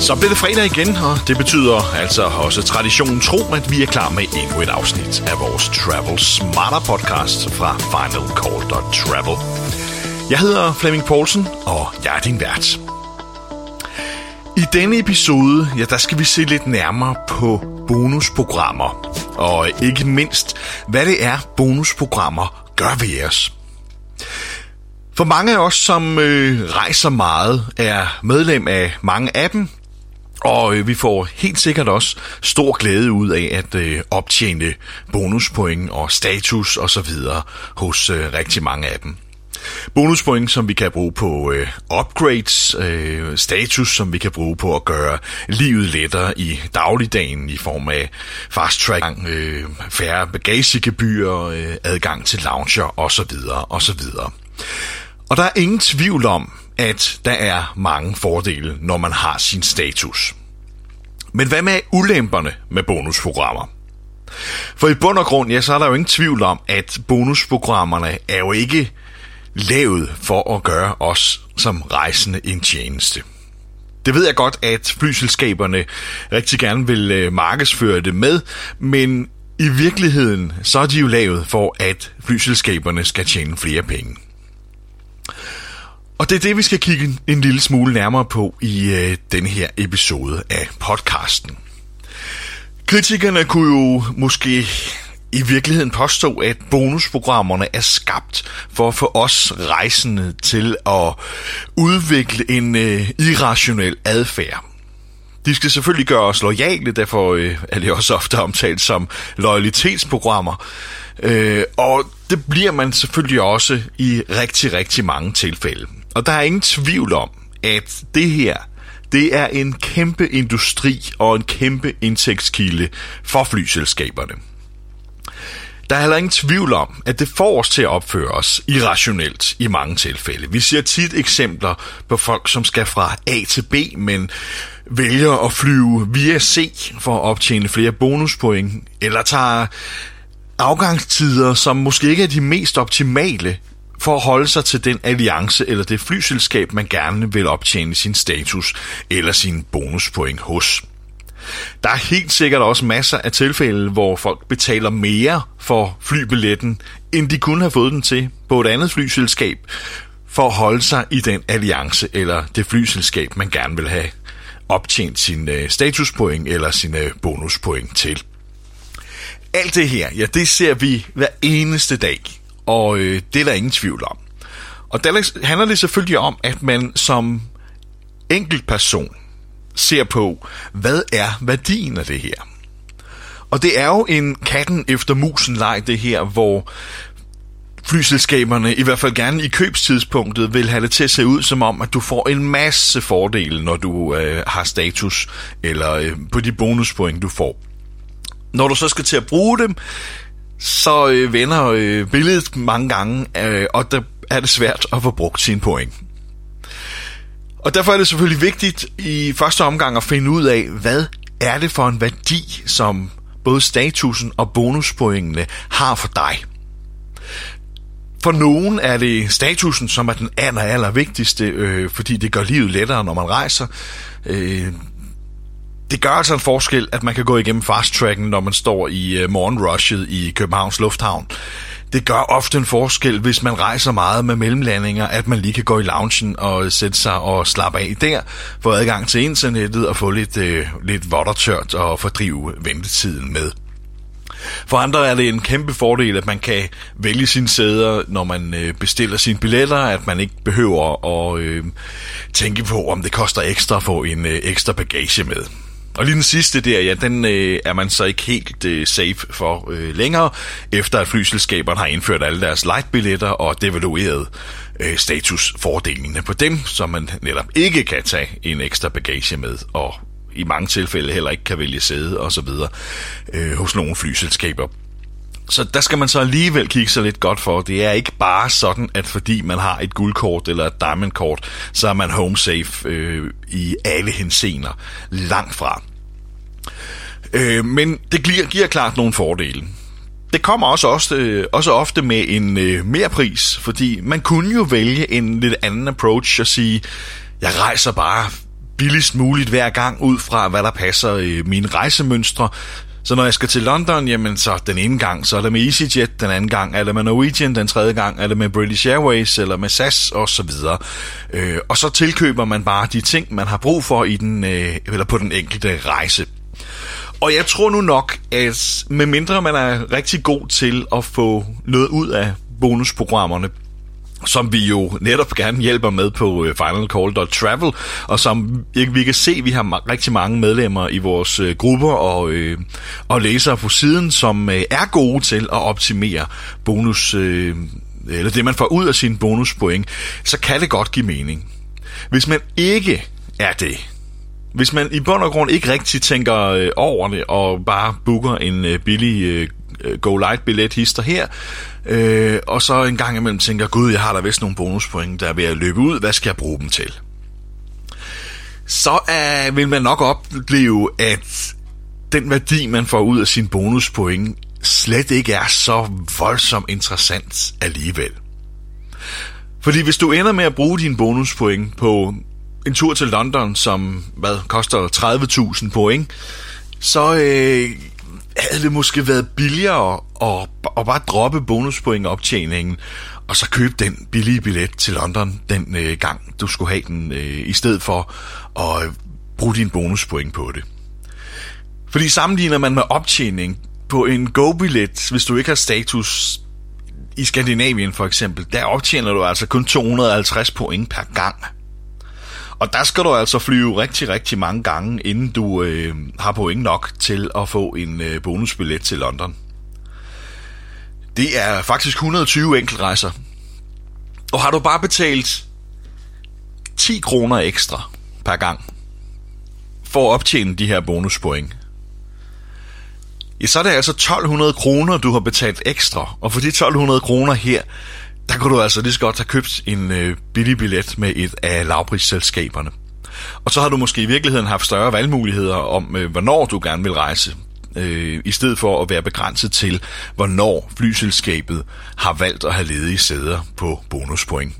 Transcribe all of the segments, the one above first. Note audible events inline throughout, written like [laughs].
Så blev det fredag igen, og det betyder altså også traditionen tro, at vi er klar med endnu et afsnit af vores Travel Smarter podcast fra Final Jeg hedder Flemming Poulsen, og jeg er din vært. I denne episode, ja, der skal vi se lidt nærmere på bonusprogrammer, og ikke mindst, hvad det er, bonusprogrammer gør ved os. For mange af os, som øh, rejser meget, er medlem af mange af dem, og øh, vi får helt sikkert også stor glæde ud af at øh, optjene bonuspoint og status osv. hos øh, rigtig mange af dem. Bonuspoint, som vi kan bruge på øh, upgrades, øh, status, som vi kan bruge på at gøre livet lettere i dagligdagen i form af fast track, øh, færre bagagegebyr, øh, adgang til lounger osv. osv. Og der er ingen tvivl om, at der er mange fordele, når man har sin status. Men hvad med ulemperne med bonusprogrammer? For i bund og grund, ja, så er der jo ingen tvivl om, at bonusprogrammerne er jo ikke lavet for at gøre os som rejsende en tjeneste. Det ved jeg godt, at flyselskaberne rigtig gerne vil øh, markedsføre det med, men i virkeligheden så er de jo lavet for, at flyselskaberne skal tjene flere penge. Og det er det, vi skal kigge en lille smule nærmere på i øh, den her episode af podcasten. Kritikerne kunne jo måske i virkeligheden påstå, at bonusprogrammerne er skabt for at få os rejsende til at udvikle en øh, irrationel adfærd. De skal selvfølgelig gøre os lojale, derfor øh, er det også ofte omtalt som loyalitetsprogrammer. Øh, og det bliver man selvfølgelig også i rigtig, rigtig mange tilfælde. Og der er ingen tvivl om, at det her, det er en kæmpe industri og en kæmpe indtægtskilde for flyselskaberne. Der er heller ingen tvivl om, at det får os til at opføre os irrationelt i mange tilfælde. Vi ser tit eksempler på folk, som skal fra A til B, men vælger at flyve via C for at optjene flere bonuspoint, eller tager afgangstider, som måske ikke er de mest optimale, for at holde sig til den alliance eller det flyselskab, man gerne vil optjene sin status eller sin bonuspoint hos. Der er helt sikkert også masser af tilfælde, hvor folk betaler mere for flybilletten, end de kunne have fået den til på et andet flyselskab, for at holde sig i den alliance eller det flyselskab, man gerne vil have optjent sin øh, statuspoint eller sine øh, bonuspoint til. Alt det her, ja, det ser vi hver eneste dag, og øh, det er der ingen tvivl om. Og der handler det selvfølgelig om, at man som enkelt person ser på, hvad er værdien af det her? Og det er jo en katten efter musen leg, det her, hvor flyselskaberne, i hvert fald gerne i købstidspunktet, vil have det til at se ud som om, at du får en masse fordele, når du øh, har status, eller øh, på de bonuspoint, du får. Når du så skal til at bruge dem, så øh, vender øh, billedet mange gange, øh, og der er det svært at få brugt sine point. Og derfor er det selvfølgelig vigtigt i første omgang at finde ud af, hvad er det for en værdi, som både statusen og bonuspointene har for dig. For nogen er det statusen, som er den aller, aller vigtigste, øh, fordi det gør livet lettere, når man rejser. Øh, det gør altså en forskel, at man kan gå igennem fast-tracken, når man står i øh, morgenrushet i Københavns Lufthavn. Det gør ofte en forskel, hvis man rejser meget med mellemlandinger, at man lige kan gå i loungen og sætte sig og slappe af der, få adgang til internettet og få lidt, øh, lidt vådt og fordrive ventetiden med. For andre er det en kæmpe fordel, at man kan vælge sine sæder, når man øh, bestiller sine billetter, at man ikke behøver at øh, tænke på, om det koster ekstra at få en øh, ekstra bagage med. Og lige den sidste der, ja, den øh, er man så ikke helt øh, safe for øh, længere, efter at flyselskaberne har indført alle deres lightbilletter og devalueret øh, statusfordelingene på dem, så man netop ikke kan tage en ekstra bagage med, og i mange tilfælde heller ikke kan vælge sæde og så videre øh, hos nogle flyselskaber. Så der skal man så alligevel kigge sig lidt godt for. Det er ikke bare sådan, at fordi man har et guldkort eller et diamondkort, så er man home safe øh, i alle hensener. Langt fra. Øh, men det giver, giver klart nogle fordele. Det kommer også, også, øh, også ofte med en øh, mere pris, fordi man kunne jo vælge en lidt anden approach og sige, jeg rejser bare billigst muligt hver gang ud fra, hvad der passer øh, mine rejsemønstre. Så når jeg skal til London, jamen så den ene gang, så er det med EasyJet, den anden gang er det med Norwegian, den tredje gang er det med British Airways eller med SAS og så videre. Øh, og så tilkøber man bare de ting, man har brug for i den, øh, eller på den enkelte rejse. Og jeg tror nu nok, at medmindre man er rigtig god til at få noget ud af bonusprogrammerne, som vi jo netop gerne hjælper med på øh, finalcall.travel, og som vi kan se, vi har rigtig mange medlemmer i vores øh, grupper og, øh, og læsere på siden, som øh, er gode til at optimere bonus, eller det man får ud af sine bonuspoint, så kan det godt give mening. Hvis man ikke er det, hvis man i bund og grund ikke rigtig tænker øh, over det, og bare booker en øh, billig øh, Go Light billet hister her, øh, og så en gang imellem tænker, gud, jeg har da vist nogle bonuspoint, der er ved at løbe ud, hvad skal jeg bruge dem til? Så øh, vil man nok opleve, at den værdi, man får ud af sin bonuspoint, slet ikke er så voldsomt interessant alligevel. Fordi hvis du ender med at bruge dine bonuspoint på en tur til London, som hvad, koster 30.000 point, så øh, havde det måske været billigere og, og bare droppe bonuspoint optjeningen, og så købe den billige billet til London den øh, gang, du skulle have den, øh, i stedet for at øh, bruge din bonuspoint på det. Fordi sammenligner man med optjening på en Go-billet, hvis du ikke har status i Skandinavien for eksempel, der optjener du altså kun 250 point per gang. Og der skal du altså flyve rigtig, rigtig mange gange, inden du øh, har point nok til at få en øh, bonusbillet til London. Det er faktisk 120 enkeltrejser. Og har du bare betalt 10 kroner ekstra per gang for at optjene de her bonuspoint, ja, så er det altså 1200 kroner, du har betalt ekstra. Og for de 1200 kroner her, der kunne du altså lige så godt have købt en øh, billig billet med et af lavprisselskaberne. Og så har du måske i virkeligheden haft større valgmuligheder om, øh, hvornår du gerne vil rejse, øh, i stedet for at være begrænset til, hvornår flyselskabet har valgt at have ledige sæder på bonuspoint.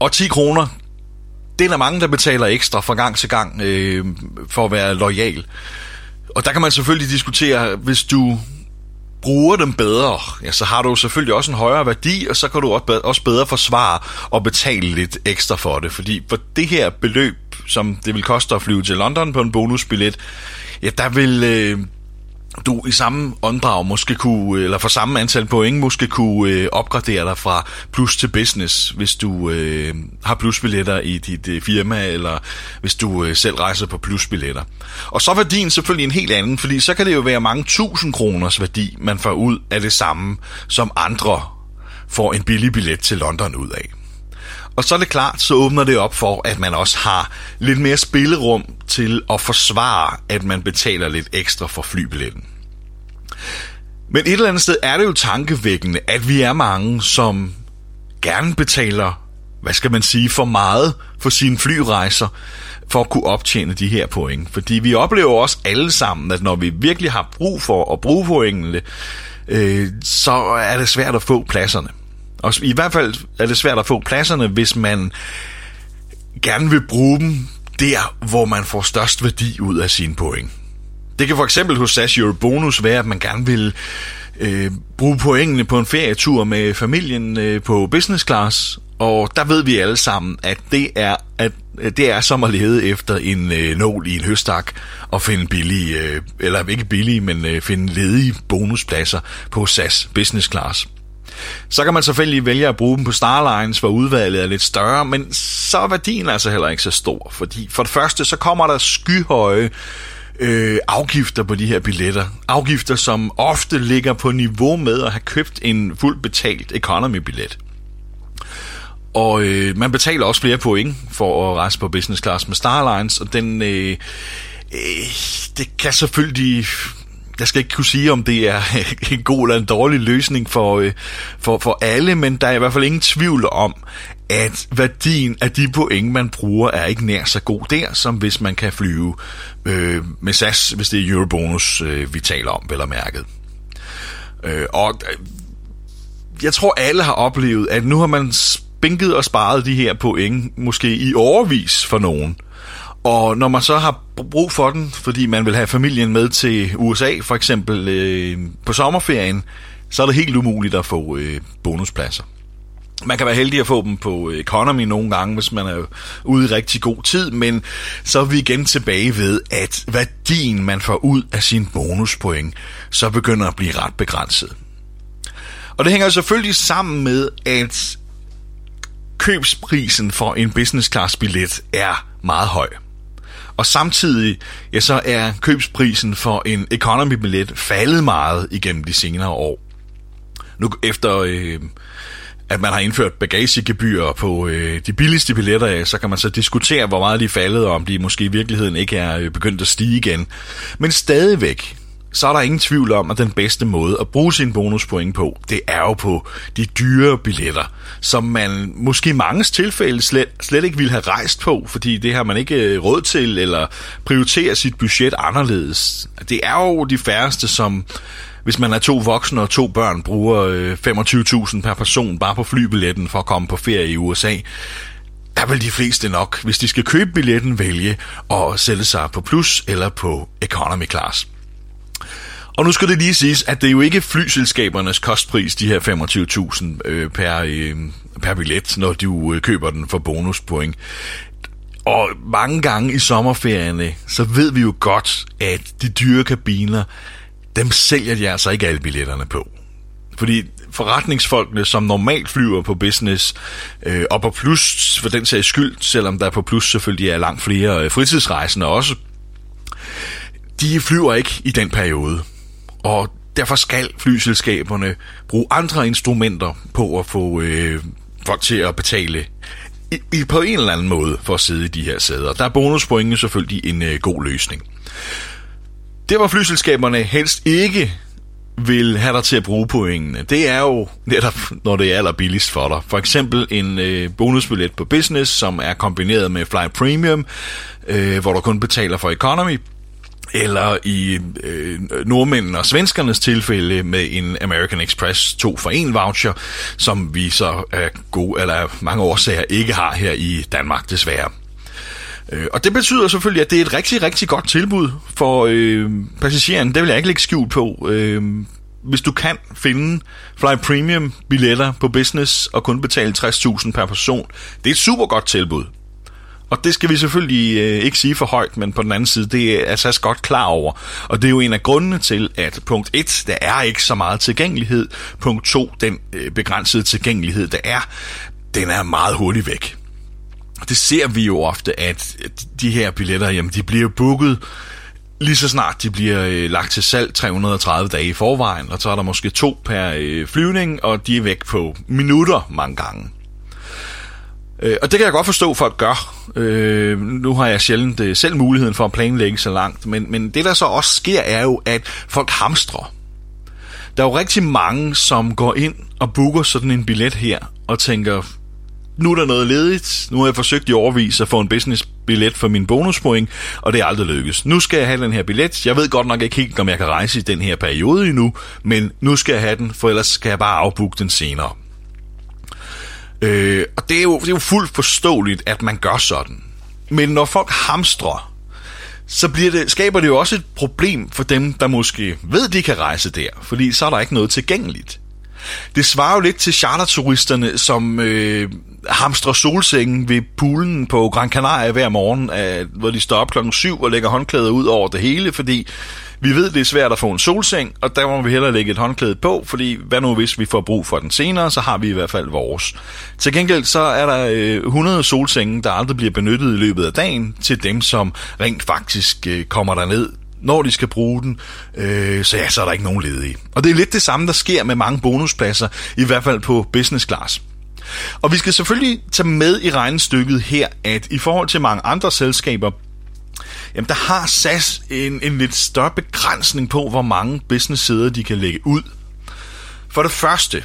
Og 10 kroner, det er der mange, der betaler ekstra fra gang til gang øh, for at være lojal. Og der kan man selvfølgelig diskutere, hvis du bruger dem bedre, ja, så har du selvfølgelig også en højere værdi, og så kan du også bedre forsvare og betale lidt ekstra for det. Fordi for det her beløb, som det vil koste at flyve til London på en bonusbillet, ja, der vil, øh, du i samme åndedrag måske kunne, eller for samme antal point, måske kunne øh, opgradere dig fra plus til business, hvis du øh, har plusbilletter i dit øh, firma, eller hvis du øh, selv rejser på plusbilletter. Og så er værdien selvfølgelig en helt anden, fordi så kan det jo være mange tusind kroners værdi, man får ud af det samme, som andre får en billig billet til London ud af. Og så er det klart, så åbner det op for, at man også har lidt mere spillerum til at forsvare, at man betaler lidt ekstra for flybilletten. Men et eller andet sted er det jo tankevækkende, at vi er mange, som gerne betaler, hvad skal man sige, for meget for sine flyrejser, for at kunne optjene de her point. Fordi vi oplever også alle sammen, at når vi virkelig har brug for at bruge pointene, øh, så er det svært at få pladserne. Og i hvert fald er det svært at få pladserne, hvis man gerne vil bruge dem der, hvor man får størst værdi ud af sine point. Det kan for eksempel hos SAS Euro Bonus være, at man gerne vil øh, bruge pointene på en ferietur med familien øh, på business class, og der ved vi alle sammen, at det er, at det er som at lede efter en øh, nål i en høstak og finde billige, øh, eller ikke billige, men øh, finde ledige bonuspladser på SAS Business Class. Så kan man selvfølgelig vælge at bruge dem på Starlines, hvor udvalget er lidt større, men så er værdien altså heller ikke så stor, fordi for det første, så kommer der skyhøje øh, afgifter på de her billetter. Afgifter, som ofte ligger på niveau med at have købt en fuldt betalt economy-billet. Og øh, man betaler også flere point for at rejse på business class med Starlines, og den, øh, øh, det kan selvfølgelig jeg skal ikke kunne sige, om det er [laughs] en god eller en dårlig løsning for, øh, for, for alle, men der er i hvert fald ingen tvivl om, at værdien af de point, man bruger, er ikke nær så god der, som hvis man kan flyve øh, med SAS, hvis det er Eurobonus, øh, vi taler om, vel og mærket. Øh, og øh, jeg tror, alle har oplevet, at nu har man spinket og sparet de her point, måske i overvis for nogen. Og når man så har brug for den, fordi man vil have familien med til USA, for eksempel øh, på sommerferien, så er det helt umuligt at få øh, bonuspladser. Man kan være heldig at få dem på øh, economy nogle gange, hvis man er ude i rigtig god tid, men så er vi igen tilbage ved, at værdien, man får ud af sin bonuspoint, så begynder at blive ret begrænset. Og det hænger selvfølgelig sammen med, at købsprisen for en business class billet er meget høj. Og samtidig ja, så er købsprisen for en economy billet faldet meget igennem de senere år. Nu efter øh, at man har indført bagagegebyr på øh, de billigste billetter, så kan man så diskutere, hvor meget de er faldet, og om de måske i virkeligheden ikke er øh, begyndt at stige igen. Men stadigvæk, så er der ingen tvivl om, at den bedste måde at bruge sin bonuspoint på, det er jo på de dyre billetter, som man måske i mange tilfælde slet, slet ikke ville have rejst på, fordi det har man ikke øh, råd til, eller prioriterer sit budget anderledes. Det er jo de færreste, som hvis man er to voksne og to børn, bruger øh, 25.000 per person bare på flybilletten for at komme på ferie i USA, der vil de fleste nok, hvis de skal købe billetten, vælge at sætte sig på plus eller på economy class. Og nu skal det lige siges, at det er jo ikke flyselskabernes kostpris, de her 25.000 øh, per, øh, per billet, når du øh, køber den for bonuspoint. Og mange gange i sommerferierne, så ved vi jo godt, at de dyre kabiner, dem sælger de altså ikke alle billetterne på. Fordi forretningsfolkene, som normalt flyver på business, øh, og på plus for den sags skyld, selvom der på plus selvfølgelig er langt flere øh, fritidsrejsende også, de flyver ikke i den periode. Og derfor skal flyselskaberne bruge andre instrumenter på at få øh, folk til at betale i, i, på en eller anden måde for at sidde i de her sæder. Der er bonuspointe selvfølgelig en øh, god løsning. Det var flyselskaberne helst ikke vil have dig til at bruge pointene, det er jo netop, når det er allerbilligst for dig. For eksempel en øh, bonusbillet på business, som er kombineret med Fly Premium, øh, hvor du kun betaler for economy, eller i øh, nordmændene og svenskernes tilfælde med en American Express 2 for 1 voucher, som vi så af gode, eller mange årsager ikke har her i Danmark desværre. Øh, og det betyder selvfølgelig, at det er et rigtig, rigtig godt tilbud for øh, passageren. Det vil jeg ikke lægge skjult på. Øh, hvis du kan finde Fly Premium billetter på business og kun betale 60.000 per person, det er et super godt tilbud. Og det skal vi selvfølgelig øh, ikke sige for højt, men på den anden side, det er Assas godt klar over. Og det er jo en af grundene til, at punkt 1, der er ikke så meget tilgængelighed. Punkt 2, den øh, begrænsede tilgængelighed, der er, den er meget hurtigt væk. Det ser vi jo ofte, at de her billetter, jamen de bliver booket lige så snart de bliver øh, lagt til salg 330 dage i forvejen, og så er der måske to per øh, flyvning, og de er væk på minutter mange gange. Øh, og det kan jeg godt forstå, folk gør. Øh, nu har jeg sjældent øh, selv muligheden for at planlægge så langt, men, men det der så også sker, er jo, at folk hamstrer. Der er jo rigtig mange, som går ind og booker sådan en billet her, og tænker, nu er der noget ledigt, nu har jeg forsøgt i overvis at få en business-billet for min bonuspoint, og det er aldrig lykkes. Nu skal jeg have den her billet. Jeg ved godt nok ikke helt, om jeg kan rejse i den her periode endnu, men nu skal jeg have den, for ellers skal jeg bare afbooke den senere. Øh, og det er, jo, det er jo fuldt forståeligt, at man gør sådan. Men når folk hamstrer, så bliver det, skaber det jo også et problem for dem, der måske ved, de kan rejse der, fordi så er der ikke noget tilgængeligt. Det svarer jo lidt til charterturisterne, som øh, hamstrer solsengen ved poolen på Gran Canaria hver morgen, øh, hvor de står op klokken 7 og lægger håndklæder ud over det hele, fordi vi ved, det er svært at få en solseng, og der må vi hellere lægge et håndklæde på, fordi hvad nu hvis vi får brug for den senere, så har vi i hvert fald vores. Til gengæld så er der øh, 100 solsenge, der aldrig bliver benyttet i løbet af dagen, til dem, som rent faktisk øh, kommer derned når de skal bruge den, øh, så ja, så er der ikke nogen ledige. Og det er lidt det samme, der sker med mange bonuspladser, i hvert fald på business class. Og vi skal selvfølgelig tage med i regnestykket her, at i forhold til mange andre selskaber, jamen der har SAS en, en lidt større begrænsning på, hvor mange business-sæder de kan lægge ud. For det første,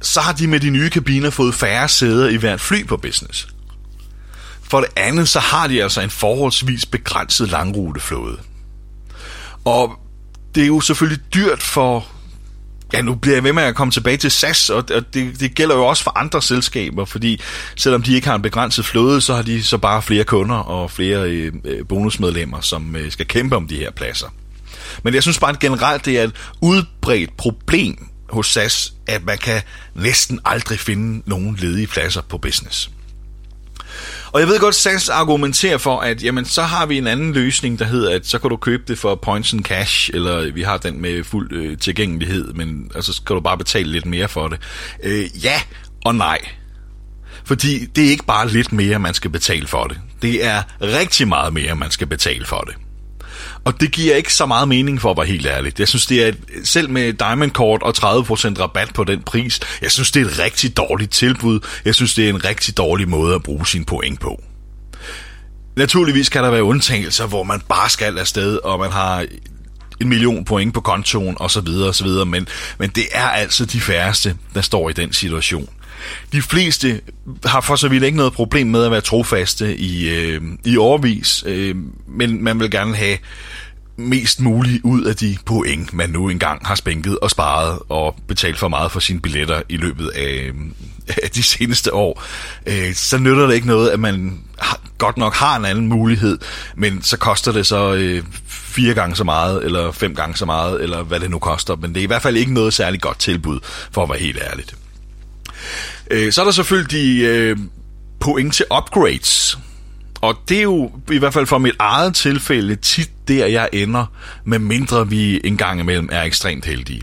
så har de med de nye kabiner fået færre sæder i hvert fly på business. For det andet, så har de altså en forholdsvis begrænset langruteflåde. Og det er jo selvfølgelig dyrt for... Ja, nu bliver jeg ved med at komme tilbage til SAS, og det, det gælder jo også for andre selskaber, fordi selvom de ikke har en begrænset flåde, så har de så bare flere kunder og flere øh, øh, bonusmedlemmer, som øh, skal kæmpe om de her pladser. Men jeg synes bare at generelt, det er et udbredt problem hos SAS, at man kan næsten aldrig finde nogen ledige pladser på business. Og jeg ved godt, SAS argumenterer for, at jamen, så har vi en anden løsning, der hedder, at så kan du købe det for points and cash, eller vi har den med fuld øh, tilgængelighed, men altså så kan du bare betale lidt mere for det. Øh, ja og nej. Fordi det er ikke bare lidt mere, man skal betale for det. Det er rigtig meget mere, man skal betale for det. Og det giver ikke så meget mening for at være helt ærlig. Jeg synes, det er, et, selv med Diamond Court og 30% rabat på den pris, jeg synes, det er et rigtig dårligt tilbud. Jeg synes, det er en rigtig dårlig måde at bruge sine point på. Naturligvis kan der være undtagelser, hvor man bare skal afsted, og man har en million point på kontoen og så videre og så videre, men, men det er altså de færreste, der står i den situation. De fleste har for så vidt ikke noget problem med at være trofaste i, øh, i overvis, øh, men man vil gerne have mest muligt ud af de point, man nu engang har spænket og sparet og betalt for meget for sine billetter i løbet af, øh, af de seneste år. Øh, så nytter det ikke noget, at man godt nok har en anden mulighed, men så koster det så øh, fire gange så meget, eller fem gange så meget, eller hvad det nu koster. Men det er i hvert fald ikke noget særligt godt tilbud, for at være helt ærligt. Øh, så er der selvfølgelig de øh, point til upgrades. Og det er jo i hvert fald for mit eget tilfælde tit der, jeg ender, med mindre vi en gang imellem er ekstremt heldige.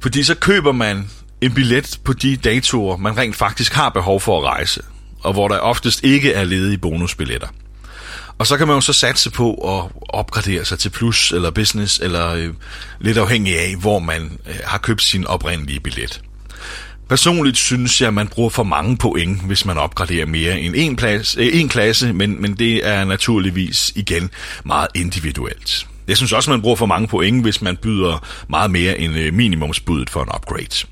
Fordi så køber man en billet på de datoer, man rent faktisk har behov for at rejse, og hvor der oftest ikke er ledige bonusbilletter. Og så kan man jo så satse på at opgradere sig til plus eller business, eller øh, lidt afhængig af, hvor man øh, har købt sin oprindelige billet. Personligt synes jeg, at man bruger for mange point, hvis man opgraderer mere end en, plads, øh, en klasse, men, men det er naturligvis igen meget individuelt. Jeg synes også, at man bruger for mange point, hvis man byder meget mere end øh, minimumsbuddet for en upgrade.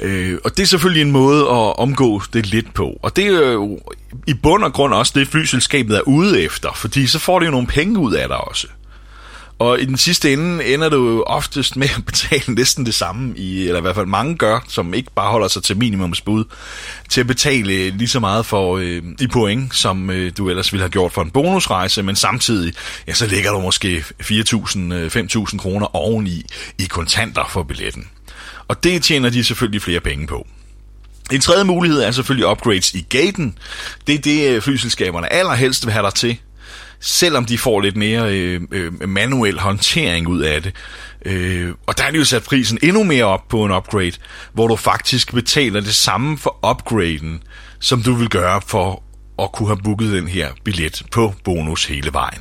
Øh, og det er selvfølgelig en måde at omgå det lidt på. Og det er jo i bund og grund også det, flyselskabet er ude efter, fordi så får det jo nogle penge ud af dig også. Og i den sidste ende ender du jo oftest med at betale [laughs] næsten det samme, i, eller i hvert fald mange gør, som ikke bare holder sig til minimumsbud, til at betale lige så meget for øh, de point, som øh, du ellers ville have gjort for en bonusrejse, men samtidig, ja, så ligger du måske 4.000-5.000 øh, kroner oveni i kontanter for billetten. Og det tjener de selvfølgelig flere penge på. En tredje mulighed er selvfølgelig upgrades i gaten. Det er det, øh, flyselskaberne allerhelst vil have dig til, selvom de får lidt mere øh, øh, manuel håndtering ud af det. Øh, og der er de jo sat prisen endnu mere op på en upgrade, hvor du faktisk betaler det samme for upgraden, som du vil gøre for at kunne have booket den her billet på bonus hele vejen.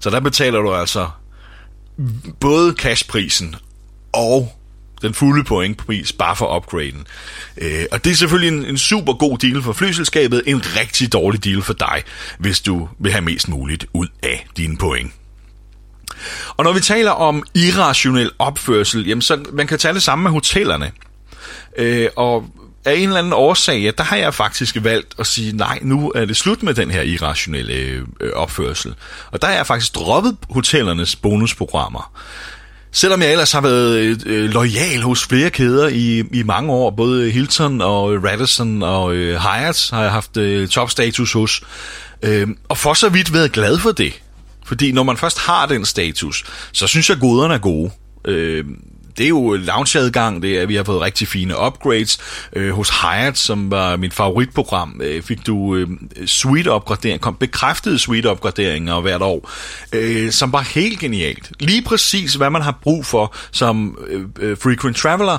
Så der betaler du altså både cashprisen og den fulde pointpris bare for upgraden. Øh, og det er selvfølgelig en, en super god deal for flyselskabet, en rigtig dårlig deal for dig, hvis du vil have mest muligt ud af dine point. Og når vi taler om irrationel opførsel, jamen så man kan tage det samme med hotellerne. Øh, og af en eller anden årsag, ja, der har jeg faktisk valgt at sige, nej, nu er det slut med den her irrationelle øh, opførsel. Og der har jeg faktisk droppet hotellernes bonusprogrammer. Selvom jeg ellers har været øh, øh lojal hos flere kæder i, i mange år, både Hilton og øh, Radisson og øh, Hyatt har jeg haft øh, topstatus hos, øh, og for så vidt været glad for det. Fordi når man først har den status, så synes jeg, at goderne er gode. Øh, det er jo loungeadgang, det er, vi har fået rigtig fine upgrades. Øh, hos Hyatt, som var mit favoritprogram, øh, fik du øh, suite-opgradering, kom bekræftede suite-opgraderinger hvert år, øh, som var helt genialt. Lige præcis, hvad man har brug for som øh, øh, frequent traveler.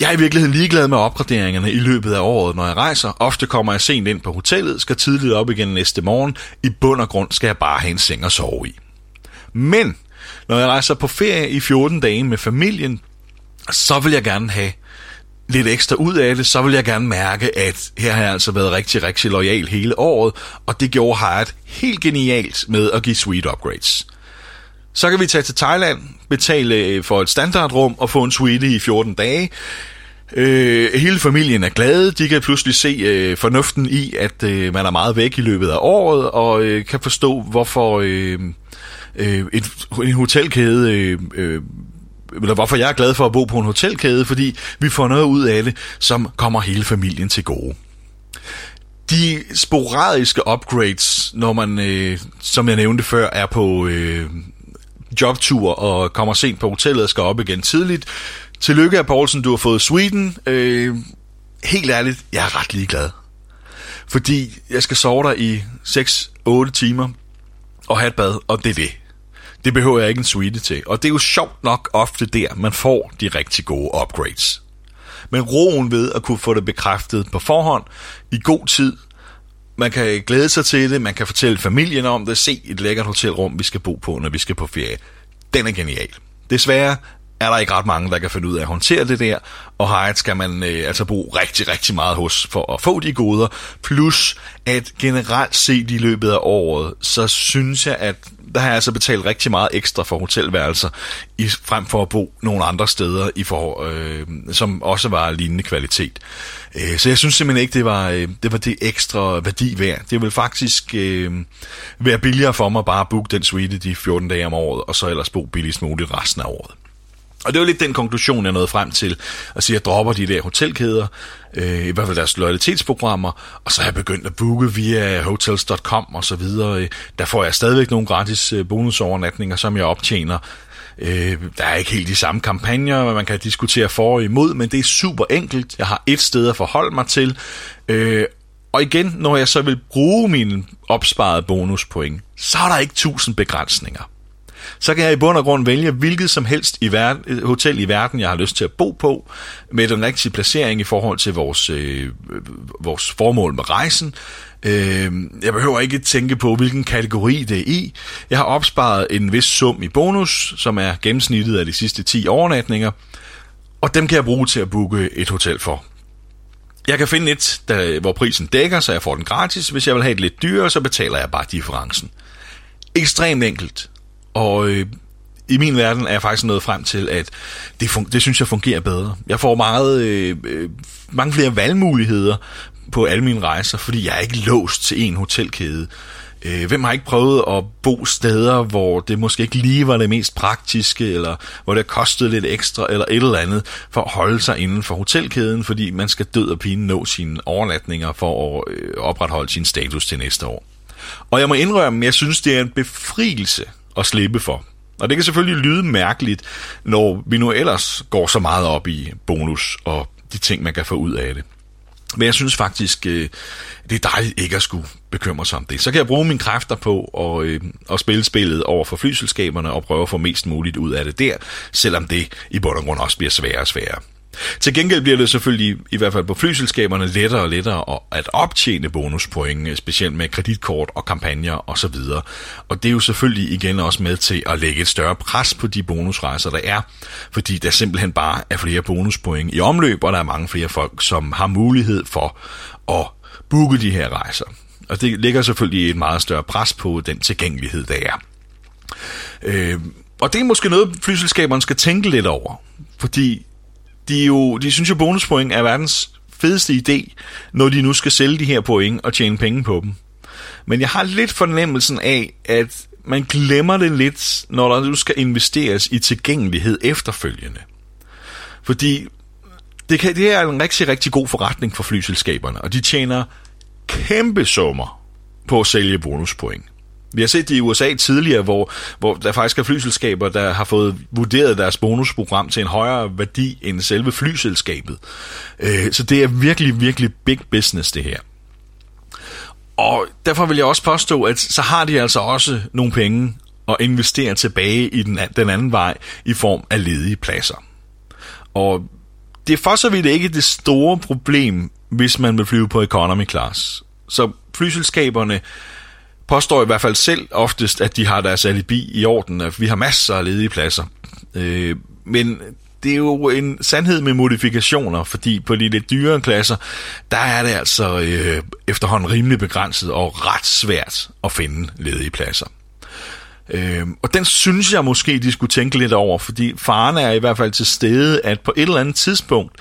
Jeg er i virkeligheden ligeglad med opgraderingerne i løbet af året, når jeg rejser. Ofte kommer jeg sent ind på hotellet, skal tidligt op igen næste morgen. I bund og grund skal jeg bare have en seng at sove i. Men når jeg rejser på ferie i 14 dage med familien, så vil jeg gerne have lidt ekstra ud af det, så vil jeg gerne mærke, at her har jeg altså været rigtig, rigtig lojal hele året, og det gjorde Hyatt helt genialt med at give suite upgrades. Så kan vi tage til Thailand, betale øh, for et standardrum og få en suite i 14 dage. Øh, hele familien er glade. De kan pludselig se øh, fornuften i, at øh, man er meget væk i løbet af året, og øh, kan forstå, hvorfor øh, øh, et, en hotelkæde... Øh, øh, eller hvorfor jeg er glad for at bo på en hotelkæde, fordi vi får noget ud af det, som kommer hele familien til gode. De sporadiske upgrades, når man, øh, som jeg nævnte før, er på øh, jobtur og kommer sent på hotellet og skal op igen tidligt. Tillykke, af Poulsen, du har fået Sweden. Øh, helt ærligt, jeg er ret ligeglad. Fordi jeg skal sove der i 6-8 timer og have et bad, og det er det. Det behøver jeg ikke en suite til. Og det er jo sjovt nok ofte der, man får de rigtig gode upgrades. Men roen ved at kunne få det bekræftet på forhånd i god tid. Man kan glæde sig til det, man kan fortælle familien om det, se et lækkert hotelrum, vi skal bo på, når vi skal på ferie. Den er genial. Desværre er der ikke ret mange, der kan finde ud af at håndtere det der, og Hyatt skal man øh, altså bruge rigtig, rigtig meget hos for at få de goder, plus at generelt set i løbet af året, så synes jeg, at der har jeg altså betalt rigtig meget ekstra for hotelværelser, i, frem for at bo nogle andre steder, i for, øh, som også var lignende kvalitet. Øh, så jeg synes simpelthen ikke, det var, øh, det var det ekstra værdi værd. Det ville faktisk øh, være billigere for mig bare at booke den suite de 14 dage om året, og så ellers bo billigst muligt resten af året. Og det var lidt den konklusion, jeg nåede frem til, at sige, at jeg dropper de der hotelkæder, øh, i hvert fald deres loyalitetsprogrammer, og så har jeg begyndt at booke via hotels.com og så videre. Øh, der får jeg stadigvæk nogle gratis øh, bonusovernatninger, som jeg optjener. Øh, der er ikke helt de samme kampagner, man kan diskutere for og imod, men det er super enkelt. Jeg har et sted at forholde mig til, øh, og igen, når jeg så vil bruge mine opsparede bonuspoint, så er der ikke tusind begrænsninger så kan jeg i bund og grund vælge hvilket som helst i verden, øh, hotel i verden, jeg har lyst til at bo på, med den rigtige placering i forhold til vores, øh, øh, vores formål med rejsen. Øh, jeg behøver ikke tænke på, hvilken kategori det er i. Jeg har opsparet en vis sum i bonus, som er gennemsnittet af de sidste 10 overnatninger, og dem kan jeg bruge til at booke et hotel for. Jeg kan finde et, der, hvor prisen dækker, så jeg får den gratis. Hvis jeg vil have et lidt dyrere, så betaler jeg bare differencen. Ekstremt enkelt. Og øh, i min verden er jeg faktisk nået frem til, at det, fun- det synes jeg fungerer bedre. Jeg får meget, øh, øh, mange flere valgmuligheder på alle mine rejser, fordi jeg er ikke låst til en hotelkæde. Øh, hvem har ikke prøvet at bo steder, hvor det måske ikke lige var det mest praktiske, eller hvor det kostede lidt ekstra, eller et eller andet, for at holde sig inden for hotelkæden, fordi man skal død og pine nå sine overnatninger for at øh, opretholde sin status til næste år. Og jeg må indrømme, at jeg synes, det er en befrielse at slippe for. Og det kan selvfølgelig lyde mærkeligt, når vi nu ellers går så meget op i bonus og de ting, man kan få ud af det. Men jeg synes faktisk, øh, det er dejligt ikke at skulle bekymre sig om det. Så kan jeg bruge mine kræfter på at, øh, at spille spillet over for flyselskaberne og prøve at få mest muligt ud af det der, selvom det i bund og grund også bliver sværere og sværere. Til gengæld bliver det selvfølgelig, i hvert fald på flyselskaberne, lettere og lettere at optjene bonuspoint, øh, specielt med kreditkort og kampagner osv. Og det er jo selvfølgelig igen også med til at lægge et større pres på de bonusrejser, der er, fordi der simpelthen bare er flere bonuspoint i omløb, og der er mange flere folk, som har mulighed for at booke de her rejser. Og det lægger selvfølgelig et meget større pres på den tilgængelighed, der er. Øh, og det er måske noget, flyselskaberne skal tænke lidt over, fordi de, jo, de synes jo, bonuspoint er verdens fedeste idé, når de nu skal sælge de her point og tjene penge på dem. Men jeg har lidt fornemmelsen af, at man glemmer det lidt, når der nu skal investeres i tilgængelighed efterfølgende. Fordi det, kan, det er en rigtig, rigtig god forretning for flyselskaberne, og de tjener kæmpe summer på at sælge bonuspoint. Vi har set det i USA tidligere, hvor, hvor der faktisk er flyselskaber, der har fået vurderet deres bonusprogram til en højere værdi end selve flyselskabet. Øh, så det er virkelig, virkelig big business, det her. Og derfor vil jeg også påstå, at så har de altså også nogle penge at investere tilbage i den, den anden vej i form af ledige pladser. Og det er for så vidt ikke det store problem, hvis man vil flyve på economy class. Så flyselskaberne påstår i hvert fald selv oftest, at de har deres alibi i orden, at vi har masser af ledige pladser. Øh, men det er jo en sandhed med modifikationer, fordi på de lidt dyrere klasser, der er det altså øh, efterhånden rimelig begrænset og ret svært at finde ledige pladser. Øh, og den synes jeg måske, de skulle tænke lidt over, fordi faren er i hvert fald til stede, at på et eller andet tidspunkt,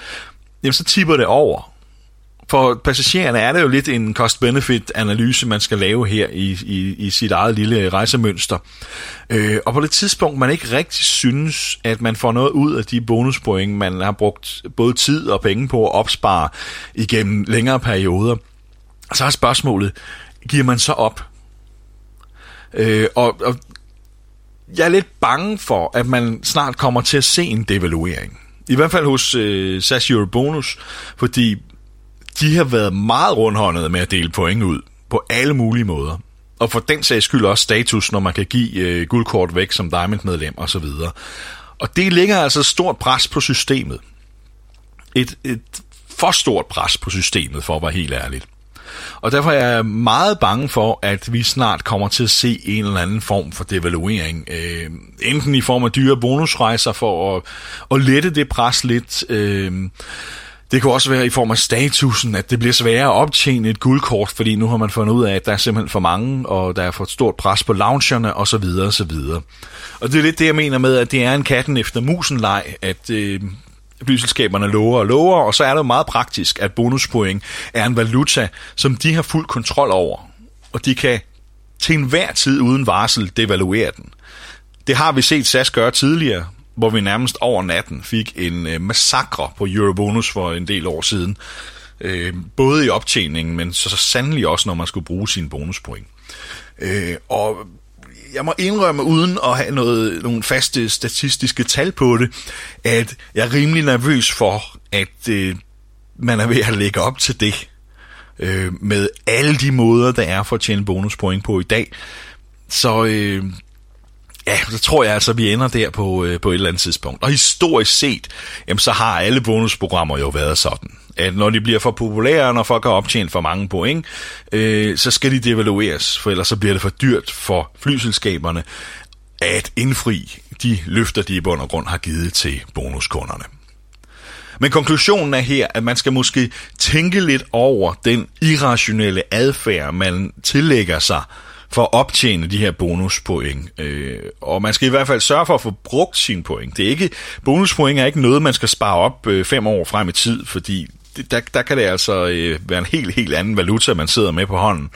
jamen så tipper det over. For passagererne er det jo lidt en cost-benefit-analyse, man skal lave her i, i, i sit eget lille rejsemønster. Øh, og på det tidspunkt, man ikke rigtig synes, at man får noget ud af de bonuspoint, man har brugt både tid og penge på at opspare igennem længere perioder, så er spørgsmålet, giver man så op? Øh, og, og jeg er lidt bange for, at man snart kommer til at se en devaluering. I hvert fald hos øh, SAS Eurobonus, fordi de har været meget rundhåndede med at dele point ud på alle mulige måder. Og for den sags skyld også status, når man kan give øh, guldkort væk som Diamond-medlem osv. Og det ligger altså stort pres på systemet. Et, et for stort pres på systemet, for at være helt ærligt. Og derfor er jeg meget bange for, at vi snart kommer til at se en eller anden form for devaluering. Øh, enten i form af dyre bonusrejser for at, at lette det pres lidt. Øh, det kan også være i form af statusen, at det bliver sværere at optjene et guldkort, fordi nu har man fundet ud af, at der er simpelthen for mange, og der er for et stort pres på loungerne osv. osv. Og det er lidt det, jeg mener med, at det er en katten efter musen leg, at øh, flyselskaberne lover og lover, og så er det jo meget praktisk, at bonuspoint er en valuta, som de har fuld kontrol over, og de kan til enhver tid uden varsel devaluere den. Det har vi set SAS gøre tidligere, hvor vi nærmest over natten fik en øh, massakre på Eurobonus for en del år siden. Øh, både i optjeningen, men så, så sandelig også, når man skulle bruge sine bonuspoint. Øh, og jeg må indrømme, uden at have noget, nogle faste statistiske tal på det, at jeg er rimelig nervøs for, at øh, man er ved at lægge op til det. Øh, med alle de måder, der er for at tjene bonuspoint på i dag. Så øh, ja, så tror jeg altså, at vi ender der på, øh, på et eller andet tidspunkt. Og historisk set, jamen, så har alle bonusprogrammer jo været sådan at når de bliver for populære, når folk har optjent for mange point, øh, så skal de devalueres, for ellers så bliver det for dyrt for flyselskaberne at indfri de løfter, de i bund og grund har givet til bonuskunderne. Men konklusionen er her, at man skal måske tænke lidt over den irrationelle adfærd, man tillægger sig for at optjene de her bonuspoint. Øh, og man skal i hvert fald sørge for at få brugt sine point. Det er ikke, bonuspoint er ikke noget, man skal spare op øh, fem år frem i tid, fordi der, der kan det altså øh, være en helt, helt anden valuta, man sidder med på hånden.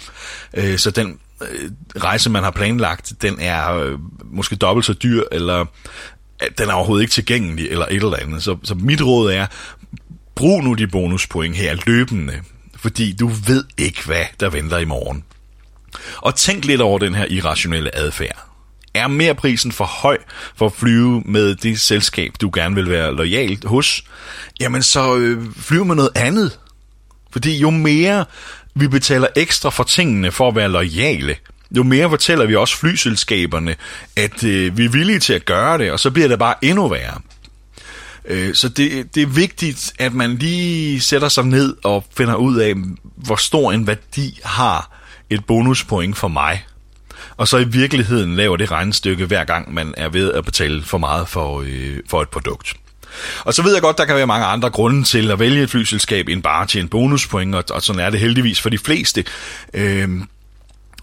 Øh, så den øh, rejse, man har planlagt, den er øh, måske dobbelt så dyr, eller øh, den er overhovedet ikke tilgængelig, eller et eller andet. Så, så mit råd er, brug nu de bonuspoint her løbende, fordi du ved ikke, hvad der venter i morgen. Og tænk lidt over den her irrationelle adfærd. Er merprisen for høj for at flyve med det selskab, du gerne vil være lojal hos, jamen så øh, flyv med noget andet. Fordi jo mere vi betaler ekstra for tingene for at være lojale, jo mere fortæller vi også flyselskaberne, at øh, vi er villige til at gøre det, og så bliver det bare endnu værre. Øh, så det, det er vigtigt, at man lige sætter sig ned og finder ud af, hvor stor en værdi har et bonuspoint for mig og så i virkeligheden laver det regnestykke hver gang man er ved at betale for meget for, øh, for et produkt. Og så ved jeg godt, der kan være mange andre grunde til at vælge et flyselskab end bare til en bonuspoint, og, og sådan er det heldigvis for de fleste. Øh,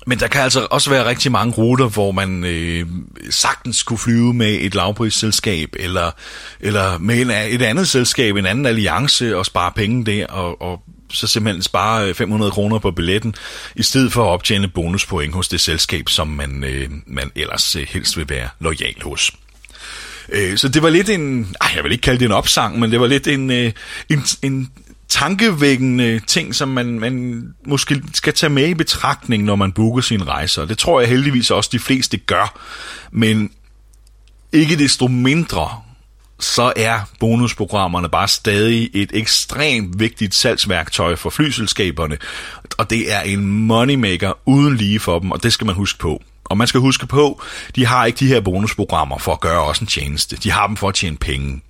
men der kan altså også være rigtig mange ruter, hvor man øh, sagtens skulle flyve med et lavprisselskab, eller, eller med en, et andet selskab, en anden alliance, og spare penge der, og, og så simpelthen spare øh, 500 kroner på billetten, i stedet for at optjene bonuspoint hos det selskab, som man, øh, man ellers øh, helst vil være lojal hos. Øh, så det var lidt en, ej, jeg vil ikke kalde det en opsang, men det var lidt en, øh, en, en tankevækkende ting, som man, man måske skal tage med i betragtning, når man booker sine rejser. Det tror jeg heldigvis også de fleste gør, men ikke desto mindre så er bonusprogrammerne bare stadig et ekstremt vigtigt salgsværktøj for flyselskaberne, og det er en moneymaker uden lige for dem, og det skal man huske på. Og man skal huske på, de har ikke de her bonusprogrammer for at gøre også en tjeneste. De har dem for at tjene penge.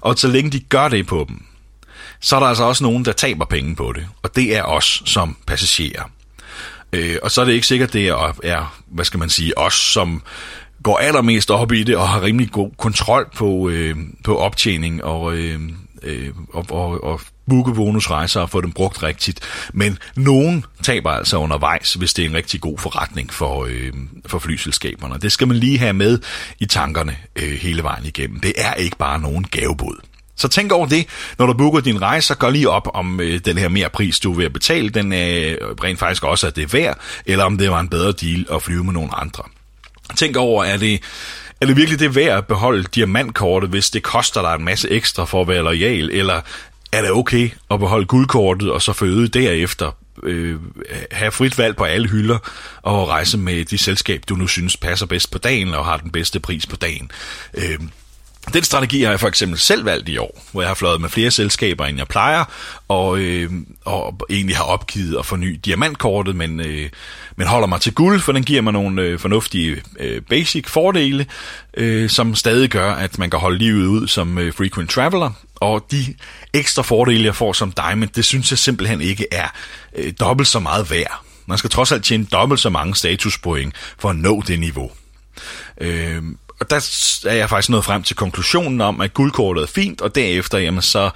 Og så længe de gør det på dem, så er der altså også nogen, der taber penge på det. Og det er os som passagerer. Øh, og så er det ikke sikkert, det er, er, hvad skal man sige, os som går allermest op i det og har rimelig god kontrol på, øh, på optjening og, øh, øh, og, og, og booke bonusrejser og få dem brugt rigtigt. Men nogen taber altså undervejs, hvis det er en rigtig god forretning for, øh, for flyselskaberne. Det skal man lige have med i tankerne øh, hele vejen igennem. Det er ikke bare nogen gavebod. Så tænk over det, når du booker din rejse, så gør lige op, om øh, den her mere pris, du er ved at betale, den er rent faktisk også, at det er værd, eller om det var en bedre deal at flyve med nogle andre. Tænk over, er det, er det virkelig det værd at beholde diamantkortet, hvis det koster dig en masse ekstra for at være lojal, eller er det okay at beholde guldkortet og så føde derefter øh, have frit valg på alle hylder og rejse med de selskab, du nu synes passer bedst på dagen og har den bedste pris på dagen. Øh, den strategi har jeg for eksempel selv valgt i år, hvor jeg har fløjet med flere selskaber, end jeg plejer, og, øh, og egentlig har opgivet at forny diamantkortet, men, øh, men holder mig til guld, for den giver mig nogle øh, fornuftige øh, basic fordele, øh, som stadig gør, at man kan holde livet ud som øh, frequent traveler, og de ekstra fordele, jeg får som diamond, det synes jeg simpelthen ikke er øh, dobbelt så meget værd. Man skal trods alt tjene dobbelt så mange statuspoint for at nå det niveau. Øh, og der er jeg faktisk nået frem til konklusionen om, at guldkortet er fint, og derefter jamen, så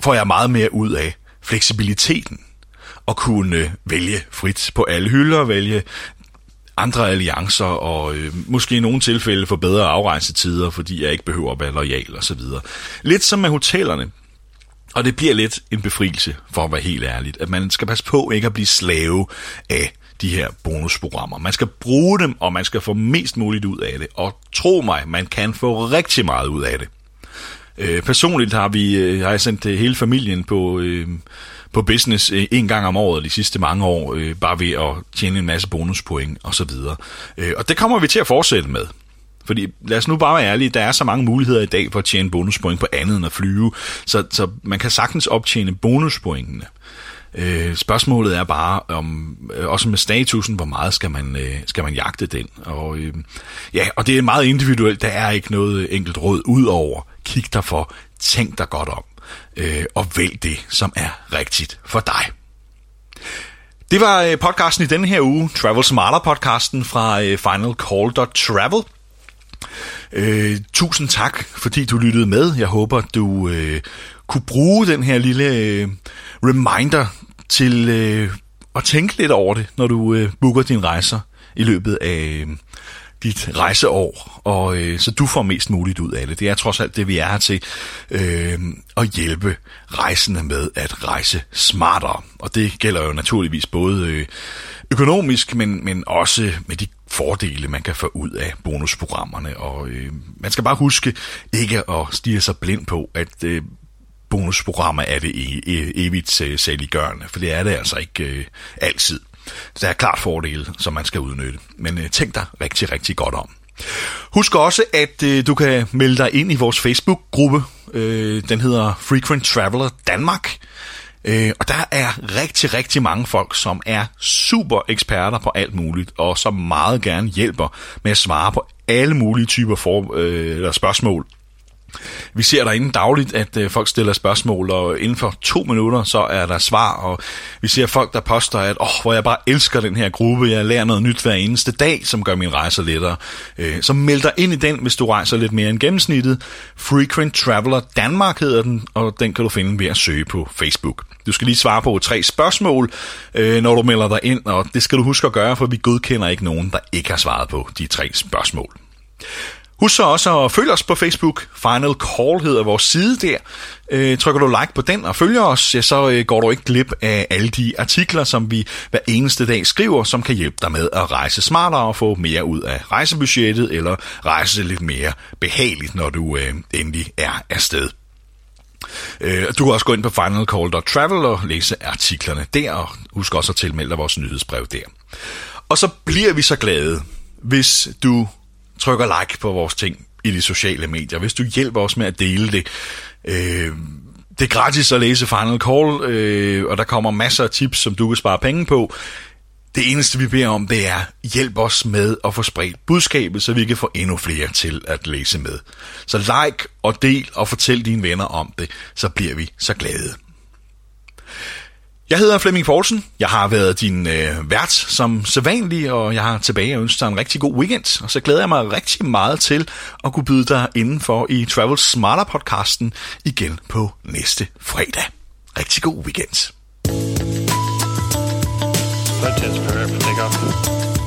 får jeg meget mere ud af fleksibiliteten og kunne vælge frit på alle hylder, vælge andre alliancer, og øh, måske i nogle tilfælde få bedre afrejsetider, fordi jeg ikke behøver at være lojal og så videre. Lidt som med hotellerne. Og det bliver lidt en befrielse, for at være helt ærligt, at man skal passe på ikke at blive slave af de her bonusprogrammer. Man skal bruge dem, og man skal få mest muligt ud af det. Og tro mig, man kan få rigtig meget ud af det. Øh, personligt har vi øh, har jeg sendt øh, hele familien på, øh, på business øh, en gang om året de sidste mange år, øh, bare ved at tjene en masse bonuspoint og så videre. Øh, og det kommer vi til at fortsætte med. Fordi lad os nu bare være ærlige, der er så mange muligheder i dag for at tjene bonuspoint på andet end at flyve, så, så man kan sagtens optjene bonuspointene. Øh, spørgsmålet er bare, om øh, også med statusen, hvor meget skal man, øh, skal man jagte den? Og, øh, ja, og det er meget individuelt. Der er ikke noget enkelt råd ud over. Kig dig for, tænk dig godt om, øh, og vælg det, som er rigtigt for dig. Det var øh, podcasten i denne her uge, Travel Smarter podcasten fra øh, finalcall.travel. Øh, tusind tak, fordi du lyttede med. Jeg håber, du øh, kunne bruge den her lille øh, reminder til øh, at tænke lidt over det, når du øh, booker dine rejser i løbet af øh, dit rejseår, og øh, så du får mest muligt ud af det. Det er trods alt det, vi er her til, øh, at hjælpe rejsende med at rejse smartere. Og det gælder jo naturligvis både øh, økonomisk, men, men også med de fordele, man kan få ud af bonusprogrammerne. Og øh, man skal bare huske ikke at stige sig blind på, at øh, bonusprogrammer er det e- e- evigt øh, saliggørende, for det er det altså ikke øh, altid. Så der er klart fordele, som man skal udnytte. Men øh, tænk dig rigtig, rigtig godt om. Husk også, at øh, du kan melde dig ind i vores Facebook-gruppe. Øh, den hedder Frequent Traveler Danmark. Øh, og der er rigtig, rigtig mange folk, som er super eksperter på alt muligt, og som meget gerne hjælper med at svare på alle mulige typer for, øh, eller spørgsmål vi ser derinde dagligt, at øh, folk stiller spørgsmål, og inden for to minutter, så er der svar, og vi ser folk, der poster, at åh, hvor jeg bare elsker den her gruppe, jeg lærer noget nyt hver eneste dag, som gør min rejse lettere. Øh, så meld dig ind i den, hvis du rejser lidt mere end gennemsnittet. Frequent Traveler Danmark hedder den, og den kan du finde ved at søge på Facebook. Du skal lige svare på tre spørgsmål, øh, når du melder dig ind, og det skal du huske at gøre, for vi godkender ikke nogen, der ikke har svaret på de tre spørgsmål. Husk så også at følge os på Facebook. Final Call hedder vores side der. Øh, trykker du like på den og følger os, ja, så øh, går du ikke glip af alle de artikler, som vi hver eneste dag skriver, som kan hjælpe dig med at rejse smartere og få mere ud af rejsebudgettet, eller rejse lidt mere behageligt, når du øh, endelig er afsted. Øh, du kan også gå ind på finalcall.travel og læse artiklerne der, og husk også at tilmelde dig vores nyhedsbrev der. Og så bliver vi så glade, hvis du trykker like på vores ting i de sociale medier, hvis du hjælper os med at dele det. Øh, det er gratis at læse Final Call, øh, og der kommer masser af tips, som du kan spare penge på. Det eneste, vi beder om, det er, hjælp os med at få spredt budskabet, så vi kan få endnu flere til at læse med. Så like og del og fortæl dine venner om det, så bliver vi så glade. Jeg hedder Flemming Poulsen. Jeg har været din øh, vært som sædvanlig, og jeg har tilbage og ønsker dig en rigtig god weekend. Og så glæder jeg mig rigtig meget til at kunne byde dig indenfor i Travel Smarter podcasten igen på næste fredag. Rigtig god weekend. Flight for takeoff.